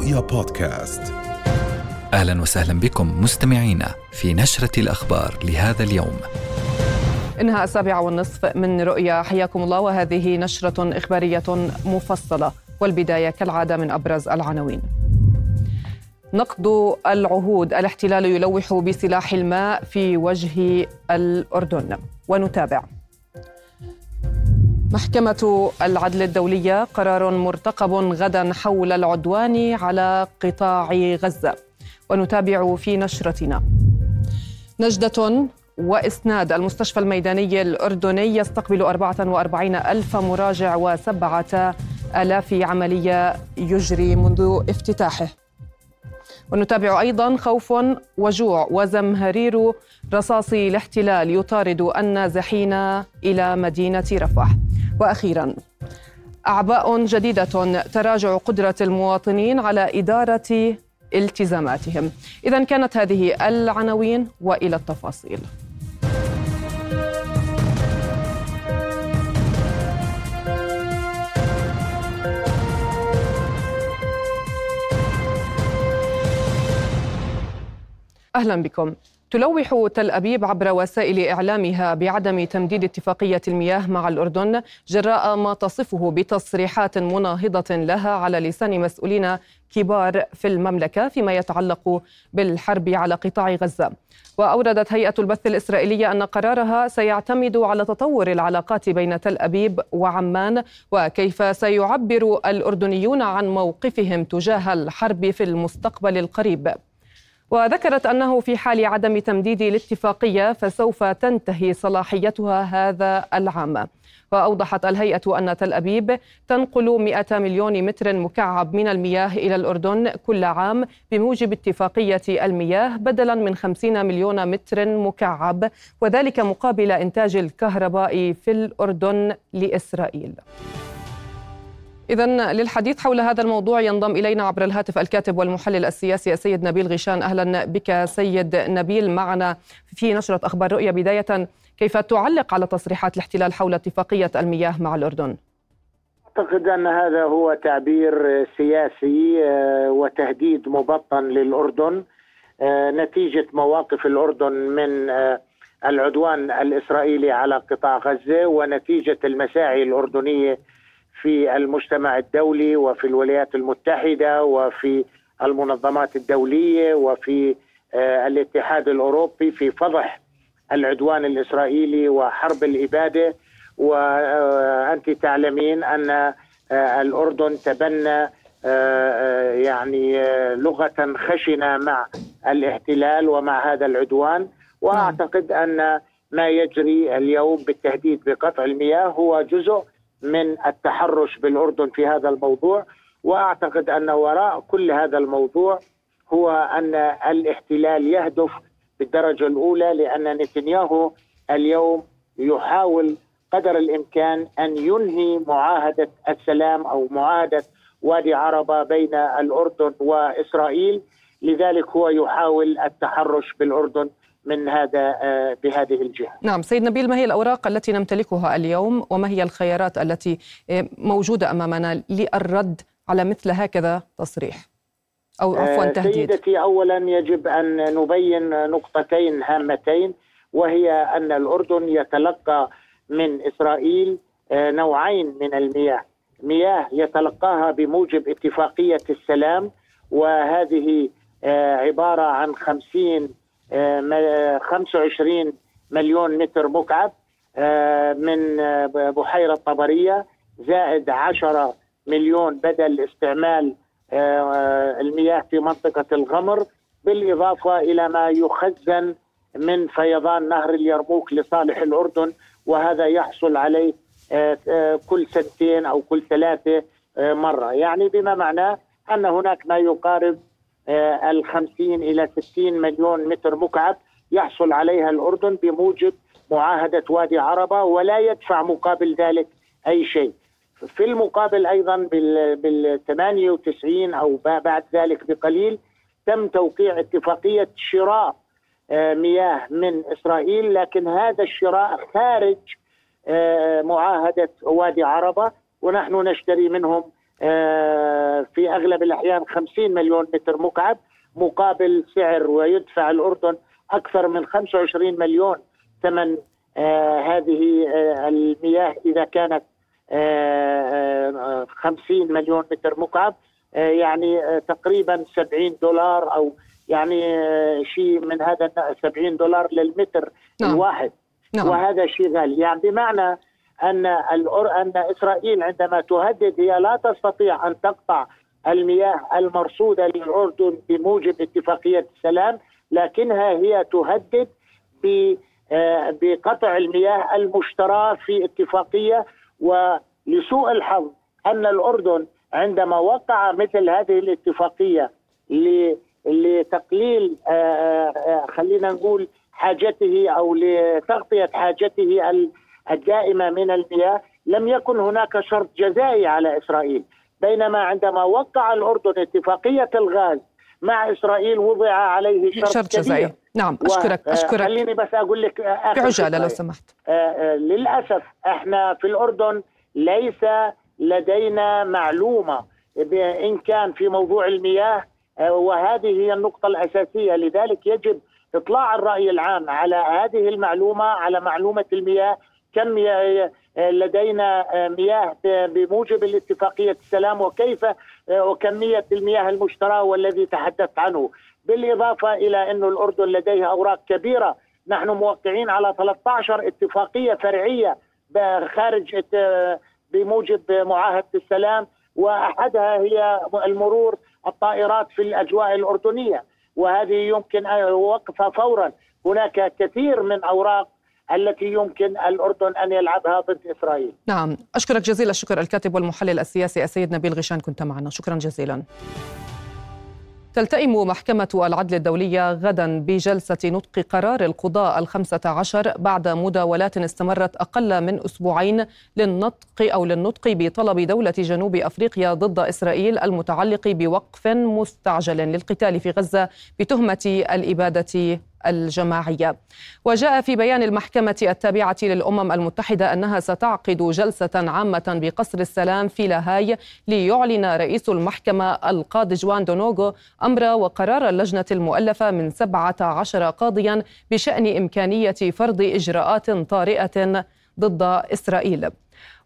رؤيا بودكاست أهلا وسهلا بكم مستمعينا في نشرة الأخبار لهذا اليوم. إنها السابعة والنصف من رؤيا حياكم الله وهذه نشرة إخبارية مفصلة والبداية كالعادة من أبرز العناوين. نقض العهود الاحتلال يلوح بسلاح الماء في وجه الأردن ونتابع. محكمة العدل الدولية قرار مرتقب غدا حول العدوان على قطاع غزة. ونتابع في نشرتنا. نجدة وإسناد. المستشفى الميداني الأردني يستقبل 44 ألف مراجع وسبعة ألاف عملية يجري منذ افتتاحه. ونتابع أيضا خوف وجوع وزمهرير رصاص الاحتلال يطارد النازحين إلى مدينة رفح. وأخيرا أعباء جديدة تراجع قدرة المواطنين على إدارة التزاماتهم. إذا كانت هذه العناوين وإلى التفاصيل. أهلا بكم. تلوح تل أبيب عبر وسائل إعلامها بعدم تمديد اتفاقية المياه مع الأردن جراء ما تصفه بتصريحات مناهضة لها على لسان مسؤولين كبار في المملكة فيما يتعلق بالحرب على قطاع غزة. وأوردت هيئة البث الإسرائيلية أن قرارها سيعتمد على تطور العلاقات بين تل أبيب وعمان وكيف سيعبر الأردنيون عن موقفهم تجاه الحرب في المستقبل القريب. وذكرت أنه في حال عدم تمديد الاتفاقية فسوف تنتهي صلاحيتها هذا العام. وأوضحت الهيئة أن تل أبيب تنقل 100 مليون متر مكعب من المياه إلى الأردن كل عام بموجب اتفاقية المياه بدلا من 50 مليون متر مكعب وذلك مقابل إنتاج الكهرباء في الأردن لإسرائيل. إذا للحديث حول هذا الموضوع ينضم إلينا عبر الهاتف الكاتب والمحلل السياسي السيد نبيل غيشان. أهلا بك سيد نبيل. معنا في نشرة أخبار رؤيا بداية. كيف تعلق على تصريحات الاحتلال حول اتفاقية المياه مع الأردن؟ أعتقد أن هذا هو تعبير سياسي آه، وتهديد مبطن للأردن. آه، نتيجة مواقف الأردن من آه، العدوان الإسرائيلي على قطاع غزة ونتيجة المساعي الأردنية في المجتمع الدولي وفي الولايات المتحدة وفي المنظمات الدولية وفي آه، الاتحاد الأوروبي في فضح العدوان الإسرائيلي وحرب الإبادة. وانت تعلمين أن آه، الأردن تبنى آه، يعني لغة خشنة مع الاحتلال ومع هذا العدوان. وأعتقد أن ما يجري اليوم بالتهديد بقطع المياه هو جزء من التحرش بالأردن في هذا الموضوع وأعتقد أن وراء كل هذا الموضوع هو أن الاحتلال يهدف بالدرجة الأولى لأن نتنياهو اليوم يحاول قدر الإمكان أن ينهي معاهدة السلام أو معاهدة وادي عربة بين الأردن وإسرائيل. لذلك هو يحاول التحرش بالأردن من هذا آه، بهذه الجهة. نعم سيد نبيل ما هي الأوراق التي نمتلكها اليوم وما هي الخيارات التي آه، موجودة أمامنا للرد على مثل هكذا تصريح أو آه، عفوا تهديد؟ سيدتي اولا يجب أن نبين نقطتين هامتين وهي أن الأردن يتلقى من إسرائيل نوعين من المياه، مياه يتلقاها بموجب اتفاقية السلام وهذه عبارة عن 50 25 مليون متر مكعب آه، من آه، بحيرة طبرية زائد 10 مليون بدل استعمال آه، المياه في منطقة الغمر بالإضافة إلى ما يخزن من فيضان نهر اليرموك لصالح الأردن وهذا يحصل عليه كل سنتين أو كل ثلاثة مرة. يعني بما معناه أن هناك ما يقارب ال 50 إلى 60 مليون متر مكعب يحصل عليها الأردن بموجب معاهدة وادي عربة ولا يدفع مقابل ذلك أي شيء. في المقابل أيضا بال 98 أو بعد ذلك بقليل تم توقيع اتفاقية شراء آه، مياه من إسرائيل لكن هذا الشراء خارج آه، معاهدة وادي عربة ونحن نشتري منهم في أغلب الأحيان 50 مليون متر مكعب مقابل سعر ويدفع الأردن أكثر من 25 مليون ثمن هذه المياه إذا كانت 50 مليون متر مكعب يعني تقريبا 70 دولار أو يعني شيء من هذا 70 دولار للمتر نعم. الواحد نعم. وهذا شيء غالي يعني بمعنى أن أن إسرائيل عندما تهدد هي لا تستطيع أن تقطع المياه المرصودة للأردن بموجب اتفاقية السلام لكنها هي تهدد آه، بقطع المياه المشتراه في اتفاقية. ولسوء الحظ أن الأردن عندما وقع مثل هذه الاتفاقية لتقليل آه، آه، خلينا نقول حاجته أو لتغطية حاجته الدائمة من المياه لم يكن هناك شرط جزائي على إسرائيل. بينما عندما وقع الأردن اتفاقية الغاز مع إسرائيل وضع عليه شرط, شرط جزائي. نعم أشكرك أشكرك. خليني بس أقول لك بعجالة لو سمحت. آه، آه، للأسف إحنا في الأردن ليس لدينا معلومة ان كان في موضوع المياه آه، وهذه هي النقطة الأساسية. لذلك يجب إطلاع الرأي العام على هذه المعلومة على معلومة المياه كم لدينا مياه بموجب الاتفاقية السلام وكيف وكمية المياه المشتراه والذي تحدثت عنه. بالإضافة إلى أن الأردن لديها أوراق كبيرة. نحن موقعين على 13 اتفاقية فرعية خارج بموجب معاهدة السلام وأحدها هي المرور الطائرات في الأجواء الأردنية. وهذه يمكن وقفها فورا. هناك كثير من أوراق التي يمكن الأردن أن يلعبها ضد إسرائيل. نعم. أشكرك جزيل الشكر الكاتب والمحلل السياسي السيد نبيل غشان كنت معنا. شكرا جزيلا. تلتئم محكمة العدل الدولية غدا بجلسة نطق قرار القضاء الخمسة عشر بعد مداولات استمرت أقل من أسبوعين للنطق أو للنطق بطلب دولة جنوب أفريقيا ضد إسرائيل المتعلق بوقف مستعجل للقتال في غزة بتهمة الإبادة الجماعية. وجاء في بيان المحكمة التابعة للأمم المتحدة أنها ستعقد جلسة عامة بقصر السلام في لاهاي ليعلن رئيس المحكمة القاضي جوان دونوغو أمر وقرار اللجنة المؤلفة من 17 قاضيا بشأن إمكانية فرض إجراءات طارئة ضد إسرائيل.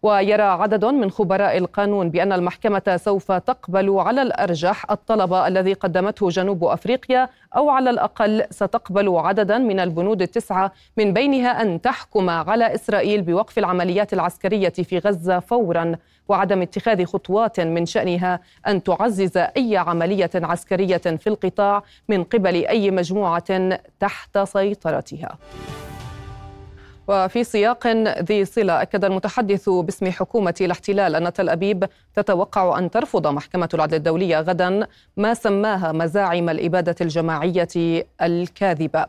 ويرى عدد من خبراء القانون بأن المحكمة سوف تقبل على الأرجح الطلب الذي قدمته جنوب أفريقيا أو على الأقل ستقبل عددا من البنود التسعة من بينها أن تحكم على إسرائيل بوقف العمليات العسكرية في غزة فورا وعدم اتخاذ خطوات من شأنها أن تعزز أي عملية عسكرية في القطاع من قبل أي مجموعة تحت سيطرتها. وفي سياق ذي صلة أكد المتحدث باسم حكومة الاحتلال أن تل أبيب تتوقع أن ترفض محكمة العدل الدولية غدا ما سماها مزاعم الإبادة الجماعية الكاذبة.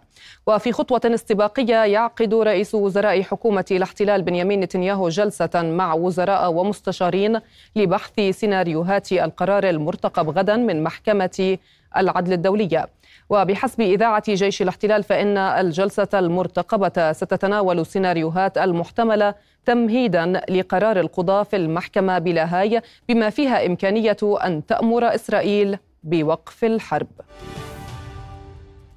وفي خطوة استباقية يعقد رئيس وزراء حكومة الاحتلال بنيامين نتنياهو جلسة مع وزراء ومستشارين لبحث سيناريوهات القرار المرتقب غدا من محكمة العدل الدولية. وبحسب إذاعة جيش الاحتلال فإن الجلسة المرتقبة ستتناول سيناريوهات المحتملة تمهيدا لقرار القضاة في المحكمة بلاهاي بما فيها إمكانية أن تأمر إسرائيل بوقف الحرب.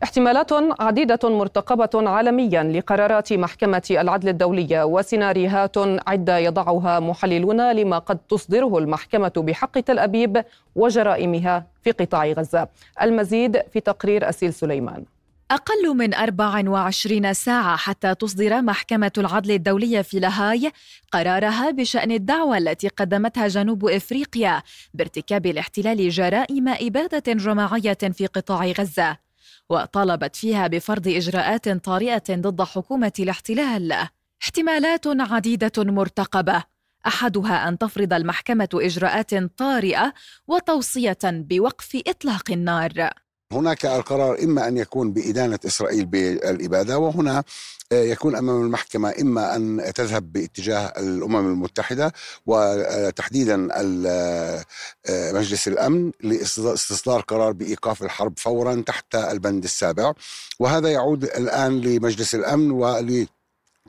احتمالات عديدة مرتقبة عالميا لقرارات محكمة العدل الدولية وسيناريوهات عدة يضعها محللون لما قد تصدره المحكمة بحق تل أبيب وجرائمها في قطاع غزة. المزيد في تقرير أسيل سليمان. أقل من 24 ساعة حتى تصدر محكمة العدل الدولية في لاهاي قرارها بشأن الدعوة التي قدمتها جنوب إفريقيا بارتكاب الاحتلال جرائم إبادة جماعية في قطاع غزة. وطالبت فيها بفرض إجراءات طارئة ضد حكومة الاحتلال. احتمالات عديدة مرتقبة. أحدها أن تفرض المحكمة إجراءات طارئة وتوصية بوقف إطلاق النار. هناك القرار إما أن يكون بإدانة إسرائيل بالإبادة وهنا آه، يكون أمام المحكمة إما أن تذهب باتجاه الأمم المتحدة وتحديدا آه، مجلس الأمن لاستصدار قرار بإيقاف الحرب فورا تحت البند السابع. وهذا يعود الآن لمجلس الأمن ول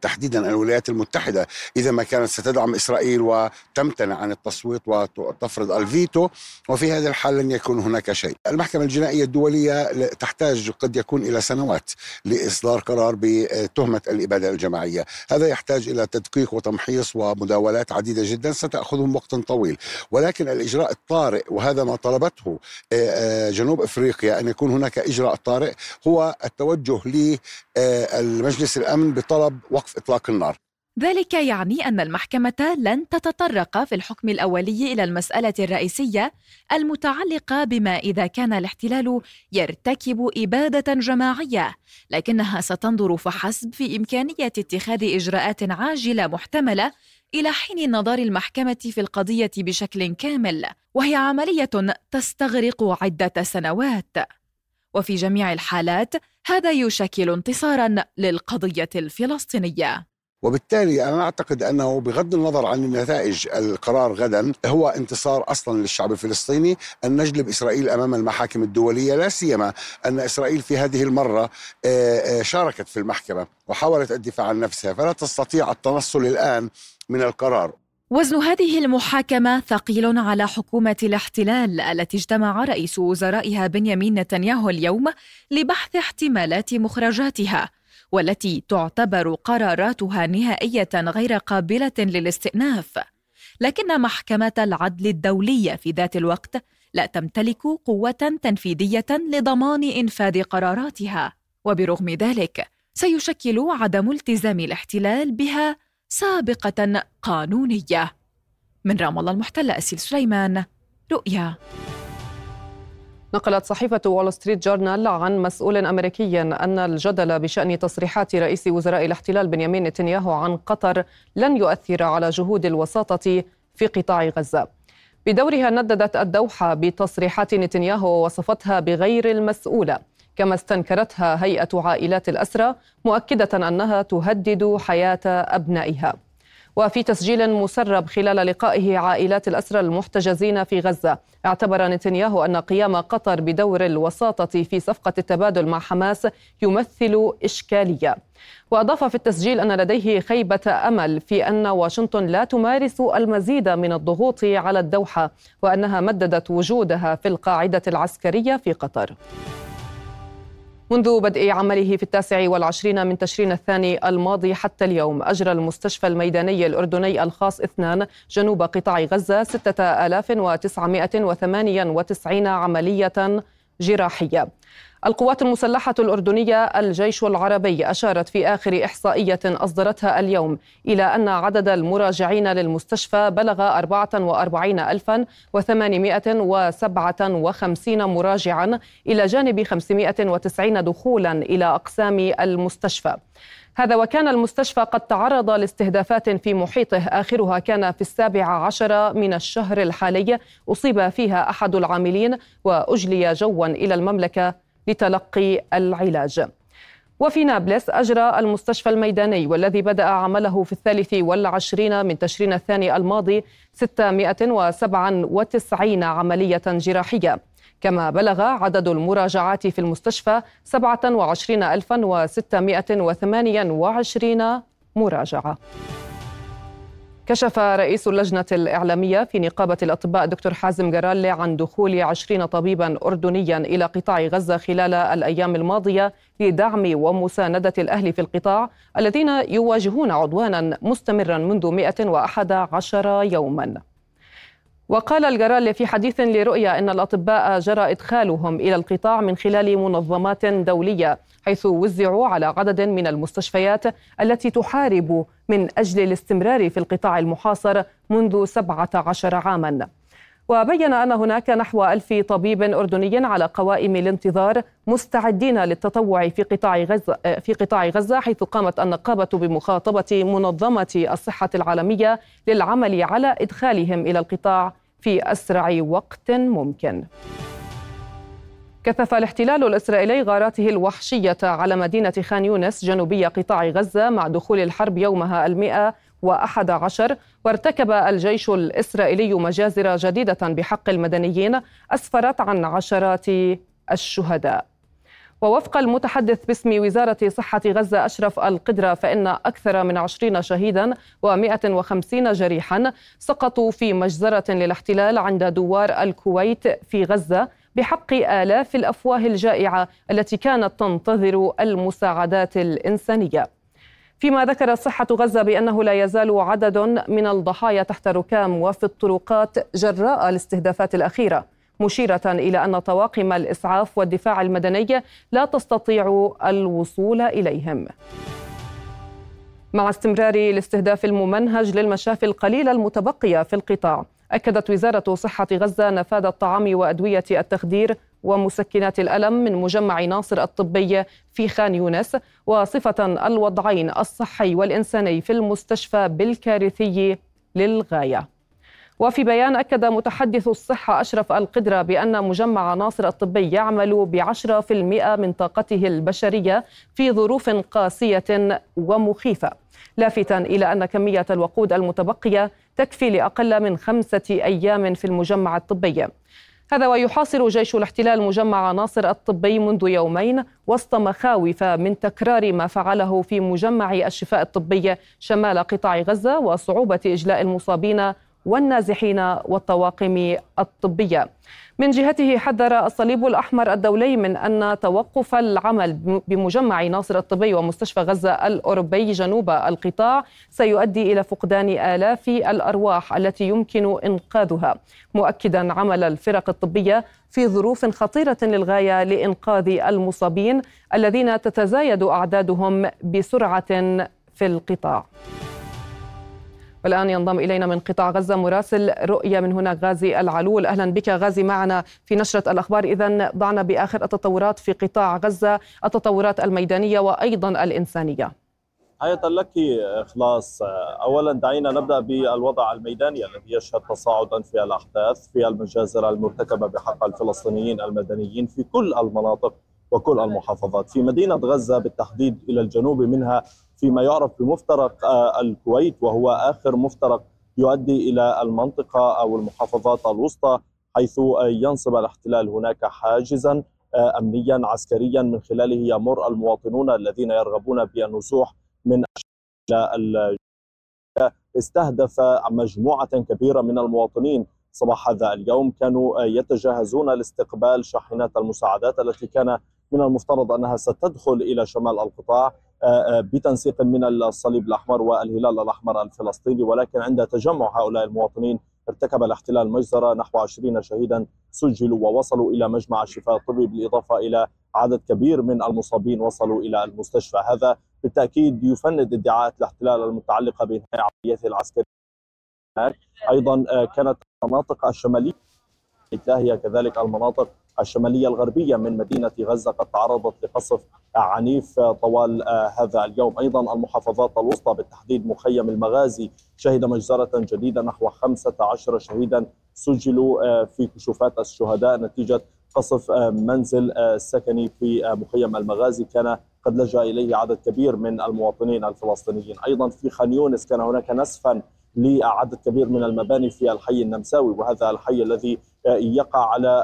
تحديدا الولايات المتحدة. إذا ما كانت ستدعم إسرائيل وتمتنع عن التصويت وتفرض الفيتو وفي هذه الحال لن يكون هناك شيء. المحكمة الجنائية الدولية تحتاج قد يكون إلى سنوات لإصدار قرار بتهمة الإبادة الجماعية. هذا يحتاج إلى تدقيق وتمحيص ومداولات عديدة جدا. ستأخذهم وقت طويل. ولكن الإجراء الطارئ وهذا ما طلبته آه، آه، جنوب أفريقيا أن يكون هناك إجراء طارئ هو التوجه للمجلس الأمن بطلب وقف إطلاق النار ذلك يعني أن المحكمة لن تتطرق في الحكم الأولي إلى المسألة الرئيسية المتعلقة بما إذا كان الاحتلال يرتكب إبادة جماعية، لكنها ستنظر فحسب في إمكانية اتخاذ إجراءات عاجلة محتملة إلى حين النظر المحكمة في القضية بشكل كامل، وهي عملية تستغرق عدة سنوات. وفي جميع الحالات هذا يشكل انتصارا للقضية الفلسطينية. وبالتالي أنا أعتقد أنه بغض النظر عن النتائج القرار غدا هو انتصار أصلا للشعب الفلسطيني أن نجلب إسرائيل أمام المحاكم الدولية لا سيما أن إسرائيل في هذه المرة آه، آه، شاركت في المحكمة وحاولت الدفاع عن نفسها فلا تستطيع التنصل الآن من القرار وزن هذه المحاكمة ثقيل على حكومة الاحتلال التي اجتمع رئيس وزرائها بنيامين نتنياهو اليوم لبحث احتمالات مخرجاتها والتي تعتبر قراراتها نهائية غير قابلة للاستئناف. لكن محكمة العدل الدولية في ذات الوقت لا تمتلك قوة تنفيذية لضمان إنفاذ قراراتها. وبرغم ذلك سيشكل عدم التزام الاحتلال بها سابقة قانونية. من رام الله المحتلة أسيل سليمان رؤيا. نقلت صحيفة وول ستريت جورنال عن مسؤول أمريكي أن الجدل بشأن تصريحات رئيس وزراء الاحتلال بنيامين نتنياهو عن قطر لن يؤثر على جهود الوساطة في قطاع غزة. بدورها نددت الدوحة بتصريحات نتنياهو ووصفتها بغير المسؤولة. كما استنكرتها هيئة عائلات الأسرى مؤكدة أنها تهدد حياة أبنائها. وفي تسجيل مسرب خلال لقائه عائلات الأسرى المحتجزين في غزة اعتبر نتنياهو أن قيام قطر بدور الوساطة في صفقة التبادل مع حماس يمثل إشكالية. وأضاف في التسجيل أن لديه خيبة أمل في أن واشنطن لا تمارس المزيد من الضغوط على الدوحة وأنها مددت وجودها في القاعدة العسكرية في قطر. منذ بدء عمله في التاسع والعشرين من تشرين الثاني الماضي حتى اليوم أجرى المستشفى الميداني الأردني الخاص اثنان جنوب قطاع غزة 6998 عملية جراحية. القوات المسلحة الأردنية الجيش العربي أشارت في آخر إحصائية أصدرتها اليوم إلى أن عدد المراجعين للمستشفى بلغ 44857 مراجعا إلى جانب 590 دخولا إلى أقسام المستشفى. هذا وكان المستشفى قد تعرض لاستهدافات في محيطه. آخرها كان في السابع عشر من الشهر الحالي. أصيب فيها أحد العاملين وأجلي جوا إلى المملكة لتلقي العلاج. وفي نابلس أجرى المستشفى الميداني والذي بدأ عمله في الثالث والعشرين من تشرين الثاني الماضي 697 عملية جراحية. كما بلغ عدد المراجعات في المستشفى 27628 مراجعة. كشف رئيس اللجنة الإعلامية في نقابة الأطباء دكتور حازم جرالي عن دخول عشرين طبيبا أردنيا إلى قطاع غزة خلال الأيام الماضية لدعم ومساندة الأهل في القطاع الذين يواجهون عدوانا مستمرا منذ 111 يوما. وقال الجرال في حديث لرؤيا إن الأطباء جرى إدخالهم إلى القطاع من خلال منظمات دولية حيث وزعوا على عدد من المستشفيات التي تحارب من أجل الاستمرار في القطاع المحاصر منذ 17 عاما. وبين أن هناك نحو ألف طبيب أردني على قوائم الانتظار مستعدين للتطوع في قطاع غزة في قطاع غزة حيث قامت النقابة بمخاطبة منظمة الصحة العالمية للعمل على إدخالهم إلى القطاع في أسرع وقت ممكن. كثف الاحتلال الإسرائيلي غاراته الوحشية على مدينة خان يونس جنوبي قطاع غزة مع دخول الحرب يومها المئة وأحد عشر وارتكب الجيش الإسرائيلي مجازر جديدة بحق المدنيين أسفرت عن عشرات الشهداء ووفق المتحدث باسم وزارة صحة غزة أشرف القدرة فإن أكثر من عشرين شهيدا و150 جريحا سقطوا في مجزرة للاحتلال عند دوار الكويت في غزة بحق آلاف الأفواه الجائعة التي كانت تنتظر المساعدات الإنسانية. فيما ذكرت صحة غزة بأنه لا يزال عدد من الضحايا تحت ركام وفي الطرقات جراء الاستهدافات الأخيرة. مشيرة إلى أن طواقم الإسعاف والدفاع المدني لا تستطيع الوصول إليهم. مع استمرار الاستهداف الممنهج للمشافي القليلة المتبقية في القطاع أكدت وزارة صحة غزة نفاذ الطعام وأدوية التخدير ومسكنات الألم من مجمع ناصر الطبي في خان يونس وصفة الوضعين الصحي والإنساني في المستشفى بالكارثي للغاية. وفي بيان أكد متحدث الصحة أشرف القدرة بأن مجمع ناصر الطبي يعمل بعشرة في المئة من طاقته البشرية في ظروف قاسية ومخيفة. لافتا إلى أن كمية الوقود المتبقية تكفي لأقل من خمسة أيام في المجمع الطبي. هذا ويحاصر جيش الاحتلال مجمع ناصر الطبي منذ يومين وسط مخاوف من تكرار ما فعله في مجمع الشفاء الطبي شمال قطاع غزة وصعوبة إجلاء المصابين والنازحين والطواقم الطبية. من جهته حذر الصليب الأحمر الدولي من أن توقف العمل بمجمع ناصر الطبي ومستشفى غزة الأوروبي جنوب القطاع سيؤدي إلى فقدان آلاف الأرواح التي يمكن إنقاذها، مؤكدا عمل الفرق الطبية في ظروف خطيرة للغاية لإنقاذ المصابين الذين تتزايد أعدادهم بسرعة في القطاع. والآن ينضم إلينا من قطاع غزة مراسل رؤية من هناك غازي العلول. أهلا بك غازي معنا في نشرة الأخبار. إذا ضعنا بآخر التطورات في قطاع غزة التطورات الميدانية وأيضا الإنسانية. حياة لك إخلاص. أولا دعينا نبدأ بالوضع الميداني الذي يشهد تصاعدا في الأحداث في المجازر المرتكبة بحق الفلسطينيين المدنيين في كل المناطق. وكل المحافظات. في مدينة غزة بالتحديد إلى الجنوب منها فيما يعرف بمفترق آه، الكويت وهو آخر مفترق يؤدي إلى المنطقة أو المحافظات الوسطى حيث ينصب الاحتلال هناك حاجزا آه، أمنيا عسكريا. من خلاله يمر المواطنون الذين يرغبون بالنزوح من استهدف مجموعة كبيرة من المواطنين. صباح هذا اليوم كانوا يتجهزون لاستقبال شاحنات المساعدات التي كان من المفترض أنها ستدخل إلى شمال القطاع آه، آه، بتنسيق من الصليب الأحمر والهلال الأحمر الفلسطيني. ولكن عند تجمع هؤلاء المواطنين ارتكب الاحتلال مجزرة نحو 20 شهيدا سجلوا ووصلوا إلى مجمع الشفاء الطبي بالإضافة إلى عدد كبير من المصابين وصلوا إلى المستشفى. هذا بالتأكيد يفند ادعاءات الاحتلال المتعلقة بإنهاء عمليته العسكرية. أيضا آه، كانت المناطق الشمالية هي كذلك المناطق الشمالية الغربية من مدينة غزة قد تعرضت لقصف عنيف طوال آه، هذا اليوم. أيضا المحافظات الوسطى بالتحديد مخيم المغازي شهد مجزرة جديدة نحو 15 شهيدا سجلوا آه، في كشوفات الشهداء نتيجة قصف آه، منزل سكني في مخيم المغازي. كان قد لجأ إليه عدد كبير من المواطنين الفلسطينيين. أيضا في خان يونس كان هناك نسفا لعدد كبير من المباني في الحي النمساوي وهذا الحي الذي يقع على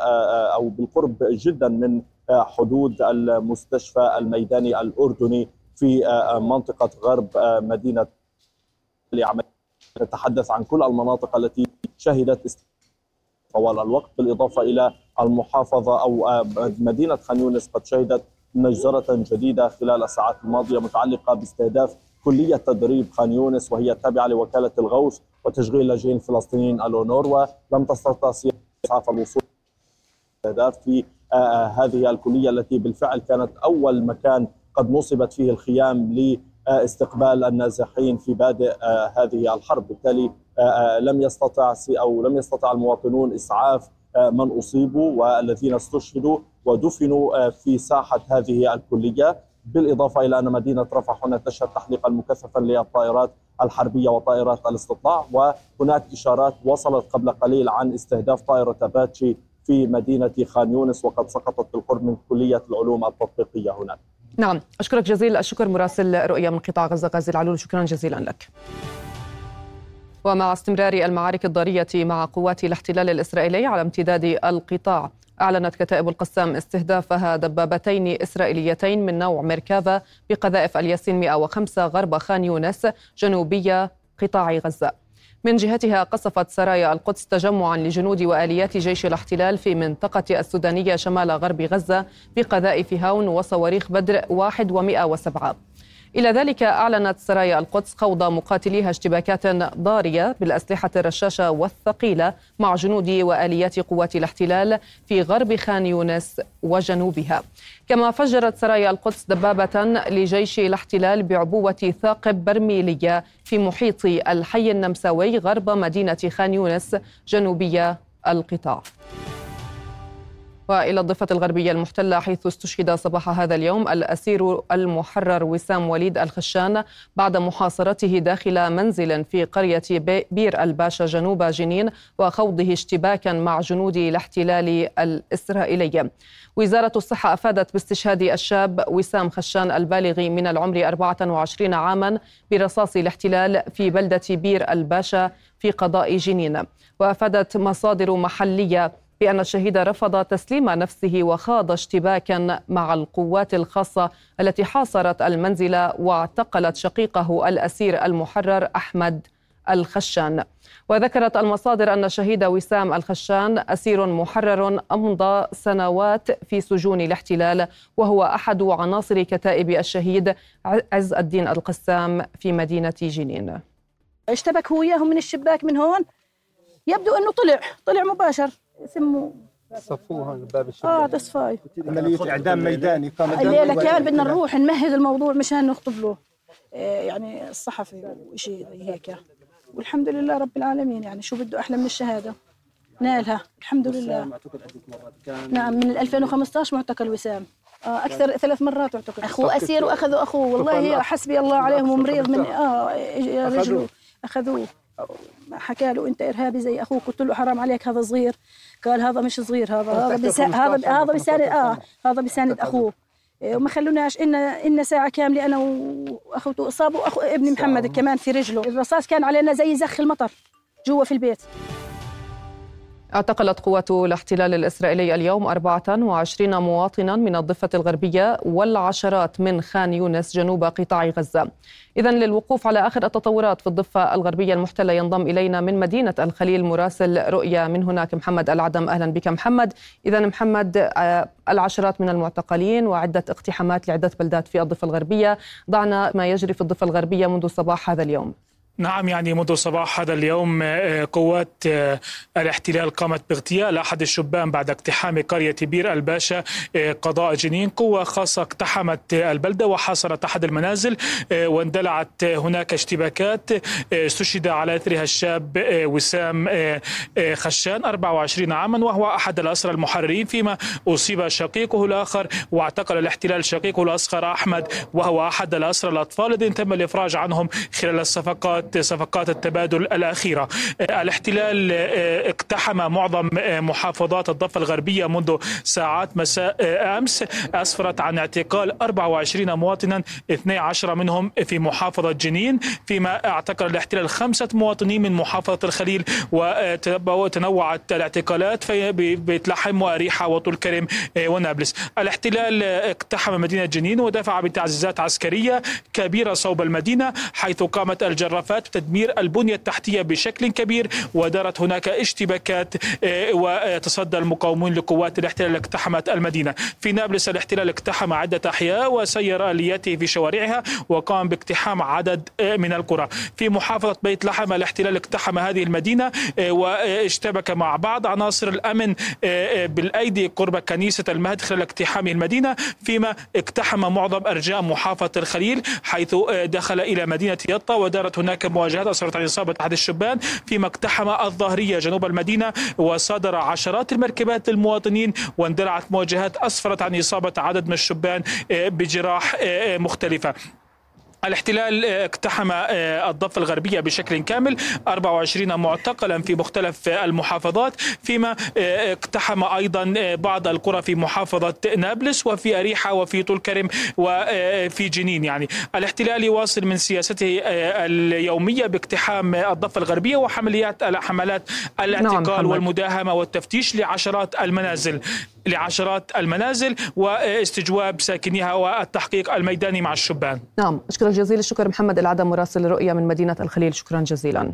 أو بالقرب جدا من حدود المستشفى الميداني الأردني في منطقة غرب مدينة نتحدث عن كل المناطق التي شهدت طوال الوقت بالإضافة إلى المحافظة أو مدينة خان يونس قد شهدت مجزرة جديدة خلال الساعات الماضية متعلقة باستهداف كلية تدريب خان يونس وهي تابعة لوكالة الغوث وتشغيل اللاجئين الفلسطينيين الأونور ولم تستطع إسعاف الوصول في آه، آه، هذه الكلية التي بالفعل كانت أول مكان قد نصبت فيه الخيام لاستقبال النازحين في بادئ آه، هذه الحرب. بالتالي لم يستطع أو لم يستطع المواطنون إسعاف من أصيبوا والذين استشهدوا ودفنوا في ساحة هذه الكلية. بالإضافة إلى أن مدينة رفح هنا تشهد تحليقا مكثفا للطائرات الحربية وطائرات الاستطلاع وهناك إشارات وصلت قبل قليل عن استهداف طائرة أباتشي في مدينة خان يونس وقد سقطت بالقرب من كلية العلوم التطبيقية هناك. نعم أشكرك جزيل الشكر مراسل رؤية من قطاع غزة. غازي العلول شكرا جزيلا لك. ومع استمرار المعارك الضارية مع قوات الاحتلال الإسرائيلي على امتداد القطاع أعلنت كتائب القسام استهدافها دبابتين إسرائيليتين من نوع ميركافا بقذائف الياسين 105 غرب خان يونس جنوبية قطاع غزة. من جهتها قصفت سرايا القدس تجمعا لجنود وآليات جيش الاحتلال في منطقة السودانية شمال غرب غزة بقذائف هاون وصواريخ بدر واحد ومئة وسبعة. إلى ذلك أعلنت سرايا القدس خوض مقاتليها اشتباكات ضارية بالأسلحة الرشاشة والثقيلة مع جنود وآليات قوات الاحتلال في غرب خان يونس وجنوبها. كما فجرت سرايا القدس دبابة لجيش الاحتلال بعبوة ثاقب برميلية في محيط الحي النمساوي غرب مدينة خان يونس جنوبية القطاع. وإلى الضفة الغربية المحتلة حيث استشهد صباح هذا اليوم الأسير المحرر وسام وليد الخشان بعد محاصرته داخل منزل في قرية بير الباشا جنوب جنين وخوضه اشتباكا مع جنود الاحتلال الإسرائيلي. وزارة الصحة أفادت باستشهاد الشاب وسام خشان البالغ من العمر 24 عاما برصاص الاحتلال في بلدة بير الباشا في قضاء جنين. وأفادت مصادر محلية بأن الشهيد رفض تسليم نفسه وخاض اشتباكا مع القوات الخاصة التي حاصرت المنزل واعتقلت شقيقه الأسير المحرر أحمد الخشان. وذكرت المصادر أن الشهيد وسام الخشان أسير محرر أمضى سنوات في سجون الاحتلال وهو أحد عناصر كتائب الشهيد عز الدين القسام في مدينة جنين. اشتبك هو وياهم من الشباك من هون؟ يبدو أنه طلع طلع مباشر. سموا صفوها باب الشباك آه تصفاي عملية إعدام ميداني. قامت الليلة كان بدنا نروح نمهد الموضوع مشان نخطب له إيه، يعني الصحفي وشيء زي هيك. والحمد لله رب العالمين يعني شو بده أحلى من الشهادة. نالها. الحمد لله. نعم من 2015 معتقل وسام. آه أكثر ثلاث مرات اعتقل. أخوه أسير واخذوا أخوه. والله حسبي الله عليهم ومريض من آه رجله أخذوه. حكى له أنت إرهابي زي أخوك قلت له حرام عليك هذا صغير. قال هذا مش صغير هذا هذا بيساند هذا هذا بيساند آه هذا بيساند أخوه. إيه، وما خلوناش إن إن ساعة كاملة أنا وأخوته إصابة وأخو ابني محمد كمان في رجله. الرصاص كان علينا زي زخ المطر جوا في البيت. اعتقلت قوات الاحتلال الإسرائيلي اليوم 24 مواطنا من الضفة الغربية والعشرات من خان يونس جنوب قطاع غزة. إذا للوقوف على آخر التطورات في الضفة الغربية المحتلة ينضم إلينا من مدينة الخليل مراسل رؤيا من هناك محمد العدم. أهلا بك محمد. إذا محمد آه، العشرات من المعتقلين وعدة اقتحامات لعدة بلدات في الضفة الغربية. ضعنا ما يجري في الضفة الغربية منذ صباح هذا اليوم. نعم يعني منذ صباح هذا اليوم آه، قوات آه، الاحتلال قامت باغتيال أحد الشبان بعد اقتحام قرية بير الباشا آه، قضاء جنين. قوة خاصة اقتحمت البلدة وحاصرت أحد المنازل واندلعت هناك اشتباكات استشهد على أثرها الشاب وسام خشان 24 عاما وهو أحد الأسرى المحررين فيما أصيب شقيقه الآخر واعتقل الاحتلال شقيقه الأصغر أحمد وهو أحد الأسرى الأطفال الذين تم الإفراج عنهم خلال الصفقات. صفقات التبادل الأخيرة. الاحتلال آه، اقتحم معظم آه، محافظات الضفة الغربية منذ ساعات مساء آه، أمس. أسفرت عن اعتقال 24 مواطنا 12 منهم في محافظة جنين. فيما اعتقل الاحتلال خمسة مواطنين من محافظة الخليل وتنوعت الاعتقالات في بيت لحم وأريحة وطول كرم ونابلس. الاحتلال اقتحم مدينة جنين ودفع بتعزيزات عسكرية كبيرة صوب المدينة حيث قامت الجرافات مخالفات تدمير البنية التحتية بشكل كبير ودارت هناك اشتباكات آه، وتصدى المقاومون لقوات الاحتلال اقتحمت المدينة. في نابلس الاحتلال اقتحم عدة أحياء وسير آلياته في شوارعها وقام باقتحام عدد آه، من القرى. في محافظة بيت لحم الاحتلال اقتحم هذه المدينة آه، واشتبك مع بعض عناصر الأمن بالأيدي قرب كنيسة المهد خلال اقتحام المدينة فيما اقتحم معظم أرجاء محافظة الخليل حيث دخل إلى مدينة يطا ودارت هناك مواجهات أسرت عن إصابة أحد الشبان فيما اقتحم الظاهرية جنوب المدينة وصادر عشرات المركبات للمواطنين واندلعت مواجهات أسفرت عن إصابة عدد من الشبان آه، بجراح آه، مختلفة. الاحتلال اقتحم الضفة الغربية بشكل كامل 24 معتقلا في مختلف المحافظات فيما اقتحم أيضا بعض القرى في محافظة نابلس وفي أريحة وفي طول كرم وفي جنين يعني. الاحتلال يواصل من سياسته اليومية باقتحام الضفة الغربية وحمليات حملات الاعتقال نعم والمداهمة والتفتيش لعشرات المنازل. لعشرات المنازل واستجواب ساكنيها والتحقيق الميداني مع الشبان. نعم أشكرك جزيل الشكر محمد العدم مراسل الرؤية من مدينة الخليل. شكرا جزيلا.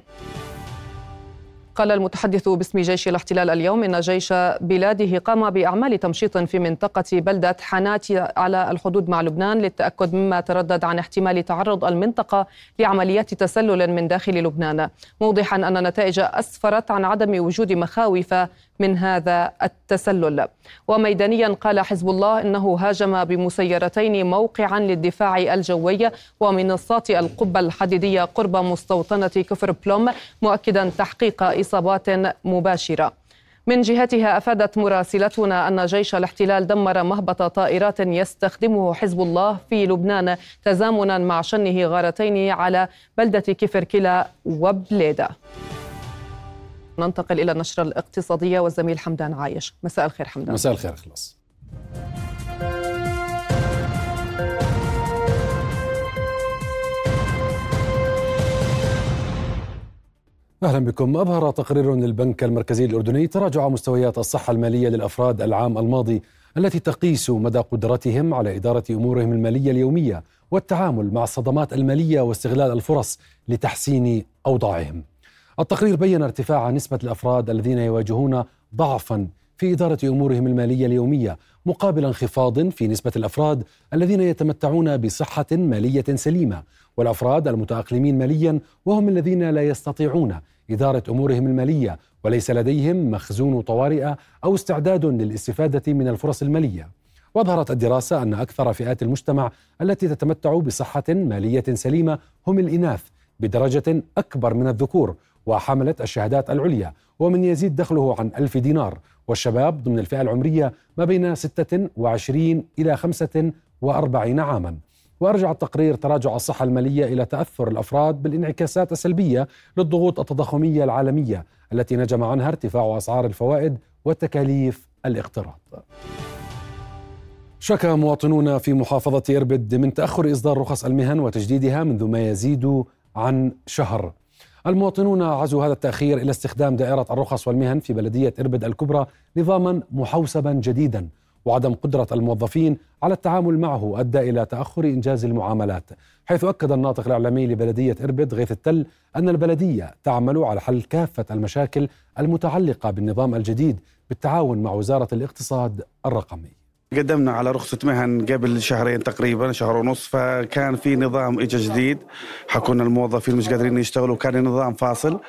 قال المتحدث باسم جيش الاحتلال اليوم إن جيش بلاده قام بأعمال تمشيط في منطقة بلدة حناتي على الحدود مع لبنان للتأكد مما تردد عن احتمال تعرض المنطقة لعمليات تسلل من داخل لبنان. موضحا أن النتائج أسفرت عن عدم وجود مخاوف من هذا التسلل. وميدانيا قال حزب الله إنه هاجم بمسيرتين موقعا للدفاع الجوي ومنصات القبة الحديدية قرب مستوطنة كفر بلوم مؤكدا تحقيق إصابات مباشرة. من جهتها أفادت مراسلتنا أن جيش الاحتلال دمر مهبط طائرات يستخدمه حزب الله في لبنان تزامنا مع شنه غارتين على بلدة كفر كلا وبليدة. ننتقل إلى النشرة الاقتصادية والزميل حمدان عايش. مساء الخير حمدان. مساء الخير خلاص. أهلا بكم. اظهر تقرير للبنك المركزي الأردني تراجع مستويات الصحة المالية للأفراد العام الماضي التي تقيس مدى قدرتهم على إدارة أمورهم المالية اليومية والتعامل مع الصدمات المالية واستغلال الفرص لتحسين أوضاعهم. التقرير بين ارتفاع نسبة الأفراد الذين يواجهون ضعفا في إدارة أمورهم المالية اليومية مقابل انخفاض في نسبة الأفراد الذين يتمتعون بصحة مالية سليمة. والأفراد المتأقلمين ماليا وهم الذين لا يستطيعون إدارة أمورهم المالية وليس لديهم مخزون طوارئ أو استعداد للاستفادة من الفرص المالية. وأظهرت الدراسة أن أكثر فئات المجتمع التي تتمتع بصحة مالية سليمة هم الإناث بدرجة أكبر من الذكور. وحملت الشهادات العليا ومن يزيد دخله عن ألف دينار. والشباب ضمن الفئة العمرية ما بين 26 إلى 45 عاما. وأرجع التقرير تراجع الصحة المالية إلى تأثر الأفراد بالانعكاسات السلبية للضغوط التضخمية العالمية التي نجم عنها ارتفاع أسعار الفوائد وتكاليف الاقتراض. شكى مواطنون في محافظة إربد من تأخر إصدار رخص المهن وتجديدها منذ ما يزيد عن شهر. المواطنون عزوا هذا التأخير إلى استخدام دائرة الرخص والمهن في بلدية إربد الكبرى نظاما محوسبا جديدا وعدم قدرة الموظفين على التعامل معه أدى إلى تأخر إنجاز المعاملات. حيث أكد الناطق الإعلامي لبلدية إربد غيث التل أن البلدية تعمل على حل كافة المشاكل المتعلقة بالنظام الجديد بالتعاون مع وزارة الاقتصاد الرقمي. قدمنا على رخصة مهن قبل شهرين تقريبا شهر ونص فكان في نظام اجى جديد. حكوا لنا الموظفين مش قادرين يشتغلوا كان نظام فاصل.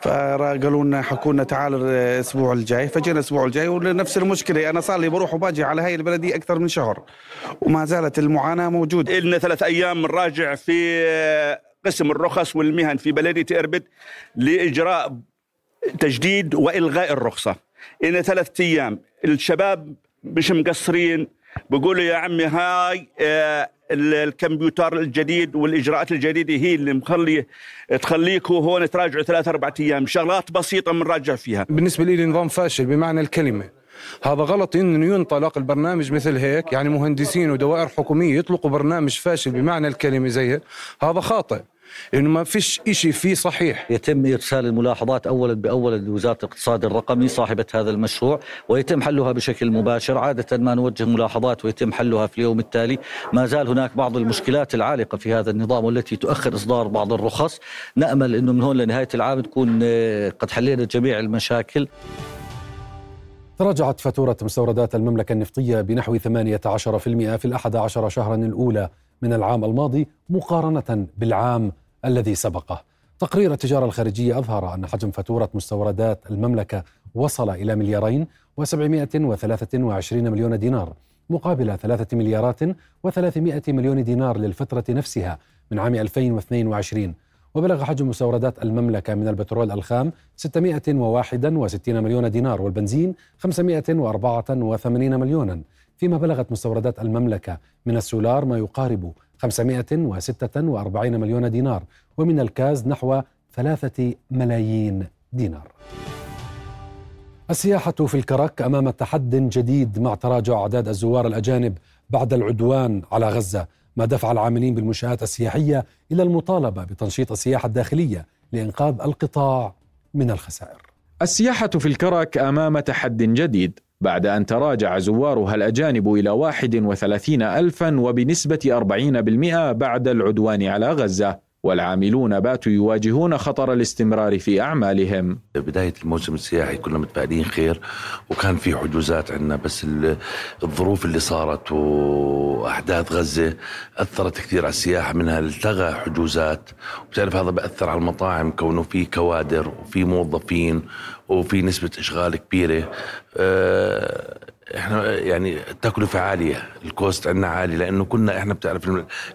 فقالوا لنا حكوا لنا تعال الأسبوع الجاي. فجينا الأسبوع الجاي ونفس المشكلة أنا صار لي بروح وباجي على هاي البلدية أكثر من شهر. وما زالت المعاناة موجودة. لنا ثلاث أيام نراجع في قسم الرخص والمهن في بلدية إربد لإجراء تجديد وإلغاء الرخصة. لنا ثلاث أيام. الشباب مش مقصرين بقولوا يا عمي هاي آه، الكمبيوتر الجديد والإجراءات الجديدة هي اللي مخلي تخليكوا هون تراجعوا ثلاث أربع أيام. شغلات بسيطة بنراجع فيها. بالنسبة لي نظام فاشل بمعنى الكلمة. هذا غلط انه ينطلق البرنامج مثل هيك يعني مهندسين ودوائر حكومية يطلقوا برنامج فاشل بمعنى الكلمة زي هذا خاطئ. إنه ما فيش شيء فيه صحيح. يتم إرسال الملاحظات اولا باولا لوزارة الاقتصاد الرقمي صاحبة هذا المشروع ويتم حلها بشكل مباشر. عادة ما نوجه ملاحظات ويتم حلها في اليوم التالي. ما زال هناك بعض المشكلات العالقة في هذا النظام والتي تؤخر إصدار بعض الرخص. نأمل إنه من هون لنهاية العام تكون آه، قد حلينا جميع المشاكل. تراجعت فاتورة مستوردات المملكة النفطية بنحو 18% في الأحد عشر شهرا الأولى من العام الماضي مقارنة بالعام الذي سبقه. تقرير التجارة الخارجية أظهر أن حجم فاتورة مستوردات المملكة وصل إلى مليارين و723 مليون دينار مقابل ثلاثة مليارات و300 مليون دينار للفترة نفسها من عام 2022 وبلغ حجم مستوردات المملكة من البترول الخام 661 مليون دينار والبنزين 584 مليونا. فيما بلغت مستوردات المملكة من السولار ما يقارب 546 مليون دينار ومن الكاز نحو ثلاثة ملايين دينار. السياحة في الكرك أمام تحد جديد مع تراجع أعداد الزوار الأجانب بعد العدوان على غزة ما دفع العاملين بالمنشآت السياحية إلى المطالبة بتنشيط السياحة الداخلية لإنقاذ القطاع من الخسائر. السياحة في الكرك أمام تحد جديد. بعد أن تراجع زوارها الأجانب إلى 31 ألفا وبنسبة 40% بعد العدوان على غزة والعاملون باتوا يواجهون خطر الاستمرار في أعمالهم. بداية الموسم السياحي كنا متفائلين خير وكان في حجوزات عندنا بس الظروف اللي صارت وأحداث غزة أثرت كثير على السياحة منها التغى حجوزات. وبتعرف هذا بأثر على المطاعم كونه في كوادر وفي موظفين وفي نسبة إشغال كبيرة. أه إحنا يعني التكلفة عالية. ال cost عندنا عالي لأنه كنا إحنا بتعرف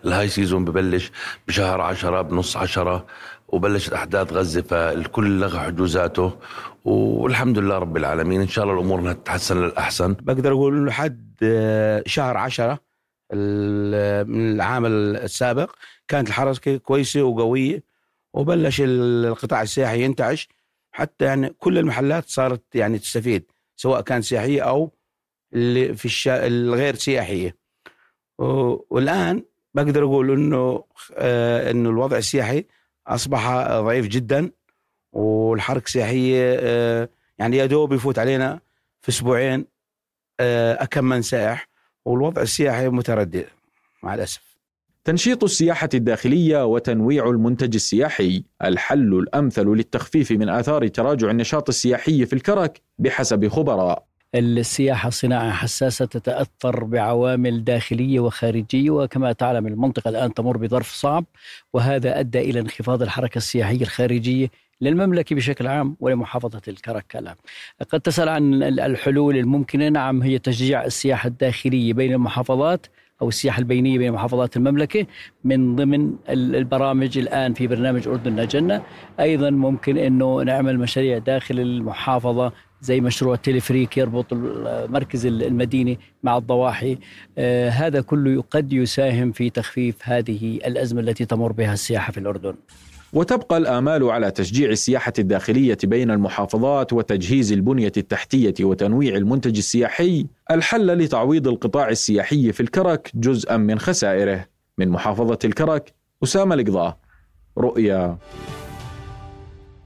ال high season ببلش بشهر عشرة بنص عشرة وبلشت أحداث غزة فالكل لغى حجوزاته. والحمد لله رب العالمين إن شاء الله الأمور انها تتحسن للأحسن. بقدر أقول لحد آه، شهر عشرة من العام السابق كانت الحركة كويسة وقوية وبلش القطاع السياحي ينتعش. حتى يعني كل المحلات صارت يعني تستفيد سواء كان سياحية أو اللي في الشا... الغير سياحية. والآن بقدر أقول إنه آه إنه الوضع السياحي أصبح ضعيف جدا والحركة السياحية آه يعني يا دوب يفوت علينا في أسبوعين آه من سائح والوضع السياحي متردد مع الأسف. تنشيط السياحة الداخلية وتنويع المنتج السياحي. الحل الأمثل للتخفيف من آثار تراجع النشاط السياحي في الكرك بحسب خبراء. السياحة صناعة حساسة تتأثر بعوامل داخلية وخارجية وكما تعلم المنطقة الآن تمر بظرف صعب وهذا أدى إلى انخفاض الحركة السياحية الخارجية للمملكة بشكل عام ولمحافظة الكرك قد تسأل عن الحلول الممكنة. نعم هي تشجيع السياحة الداخلية بين المحافظات. أو السياحة البينية بين محافظات المملكة من ضمن البرامج الآن في برنامج أردن جنة أيضا ممكن أنه نعمل مشاريع داخل المحافظة زي مشروع تلفريك يربط المركز المديني مع الضواحي. آه هذا كله قد يساهم في تخفيف هذه الأزمة التي تمر بها السياحة في الأردن. وتبقى الآمال على تشجيع السياحة الداخلية بين المحافظات وتجهيز البنية التحتية وتنويع المنتج السياحي. الحل لتعويض القطاع السياحي في الكرك جزءا من خسائره. من محافظة الكرك أسامة القضاء رؤيا.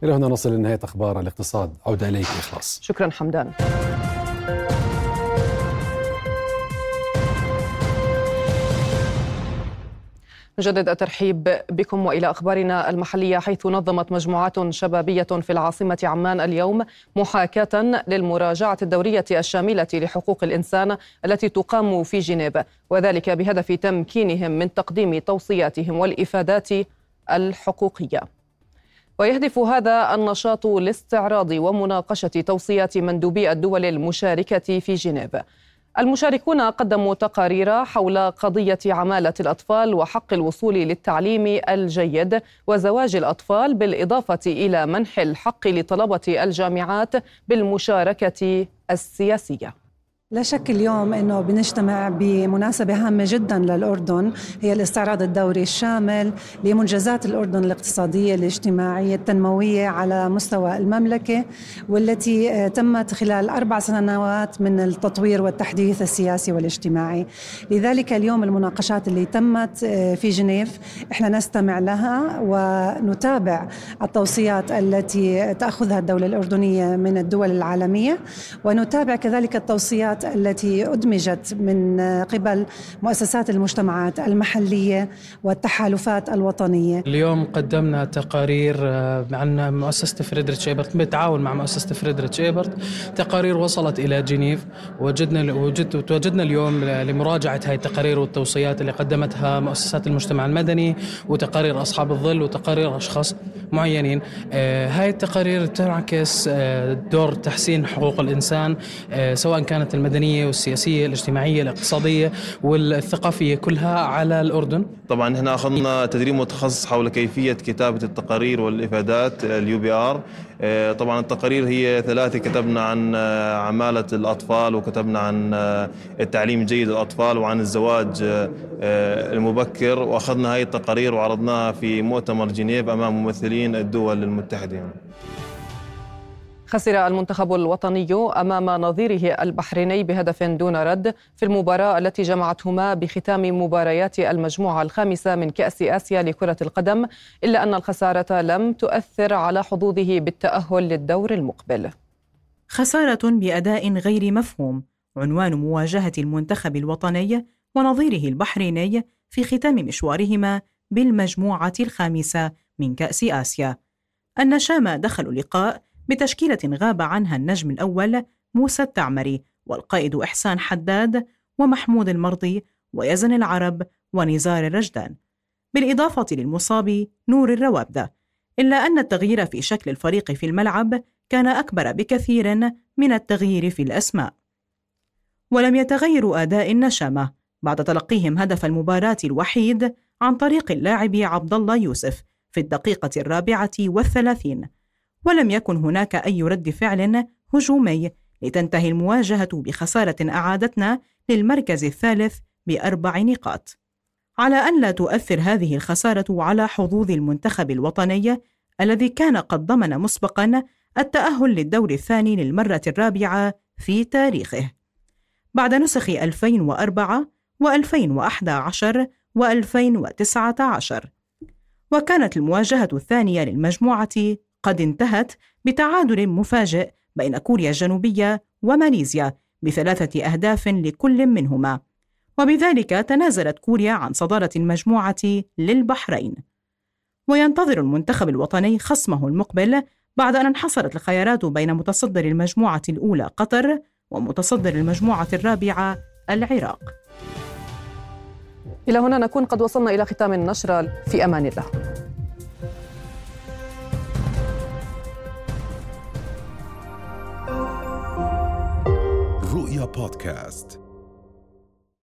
إلى هنا نصل لنهاية أخبار الاقتصاد. عودة إليك إخلاص. شكرا حمدان. نجدد الترحيب بكم وإلى أخبارنا المحلية حيث نظمت مجموعات شبابية في العاصمة عمان اليوم محاكاة للمراجعة الدورية الشاملة لحقوق الإنسان التي تقام في جنيف وذلك بهدف تمكينهم من تقديم توصياتهم والإفادات الحقوقية. ويهدف هذا النشاط لاستعراض ومناقشة توصيات مندوبي الدول المشاركة في جنيف المشاركون قدموا تقارير حول قضية عمالة الأطفال وحق الوصول للتعليم الجيد وزواج الأطفال بالإضافة إلى منح الحق لطلبة الجامعات بالمشاركة السياسية. لا شك اليوم إنه بنجتمع بمناسبة هامة جدا للأردن هي الاستعراض الدوري الشامل لمنجزات الأردن الاقتصادية الاجتماعية التنموية على مستوى المملكة والتي آه، تمت خلال أربع سنوات من التطوير والتحديث السياسي والاجتماعي. لذلك اليوم المناقشات اللي تمت آه، في جنيف إحنا نستمع لها ونتابع التوصيات التي تأخذها الدولة الأردنية من الدول العالمية ونتابع كذلك التوصيات التي أدمجت من قبل مؤسسات المجتمعات المحلية والتحالفات الوطنية. اليوم قدمنا تقارير آه، عن مؤسسة فريدريتش إيبرت بالتعاون مع مؤسسة فريدريتش إيبرت. تقارير وصلت إلى جنيف. وجدنا وجد وجدنا اليوم لمراجعة هذه التقارير والتوصيات اللي قدمتها مؤسسات المجتمع المدني وتقارير أصحاب الظل وتقارير أشخاص معينين. آه، هاي التقارير تعكس آه، دور تحسين حقوق الإنسان سواء كانت المدنية المدنية والسياسية الاجتماعية الاقتصادية والثقافية كلها على الأردن. طبعا إحنا أخذنا تدريب متخصص حول كيفية كتابة التقارير والإفادات ال UPR. طبعا التقارير هي ثلاثة كتبنا عن آه، عمالة الأطفال وكتبنا عن آه، التعليم الجيد للأطفال وعن الزواج آه، المبكر. وأخذنا هاي التقارير وعرضناها في مؤتمر جنيف أمام ممثلين الدول المتحدة. خسر المنتخب الوطني أمام نظيره البحريني بهدف دون رد في المباراة التي جمعتهما بختام مباريات المجموعة الخامسة من كأس آسيا لكرة القدم إلا أن الخسارة لم تؤثر على حظوظه بالتأهل للدور المقبل. خسارة بأداء غير مفهوم عنوان مواجهة المنتخب الوطني ونظيره البحريني في ختام مشوارهما بالمجموعة الخامسة من كأس آسيا. النشام دخلوا اللقاء بتشكيلة غاب عنها النجم الأول موسى التعمري والقائد إحسان حداد ومحمود المرضي ويزن العرب ونزار الرجدان. بالإضافة للمصاب نور الروابدة إلا أن التغيير في شكل الفريق في الملعب كان أكبر بكثير من التغيير في الأسماء. ولم يتغير أداء النشامة بعد تلقيهم هدف المباراة الوحيد عن طريق اللاعب عبد الله يوسف في الدقيقة الرابعة والثلاثين. ولم يكن هناك أي رد فعل هجومي لتنتهي المواجهة بخسارة أعادتنا للمركز الثالث بأربع نقاط. على أن لا تؤثر هذه الخسارة على حظوظ المنتخب الوطني الذي كان قد ضمن مسبقا التأهل للدور الثاني للمرة الرابعة في تاريخه. بعد نسخ 2004 و2011 و2019 وكانت المواجهة الثانية للمجموعة قد انتهت بتعادل مفاجئ بين كوريا الجنوبية وماليزيا بثلاثة أهداف لكل منهما. وبذلك تنازلت كوريا عن صدارة المجموعة للبحرين. وينتظر المنتخب الوطني خصمه المقبل بعد أن انحصرت الخيارات بين متصدر المجموعة الأولى قطر ومتصدر المجموعة الرابعة العراق. إلى هنا نكون قد وصلنا إلى ختام النشرة. في أمان الله. رؤيا بودكاست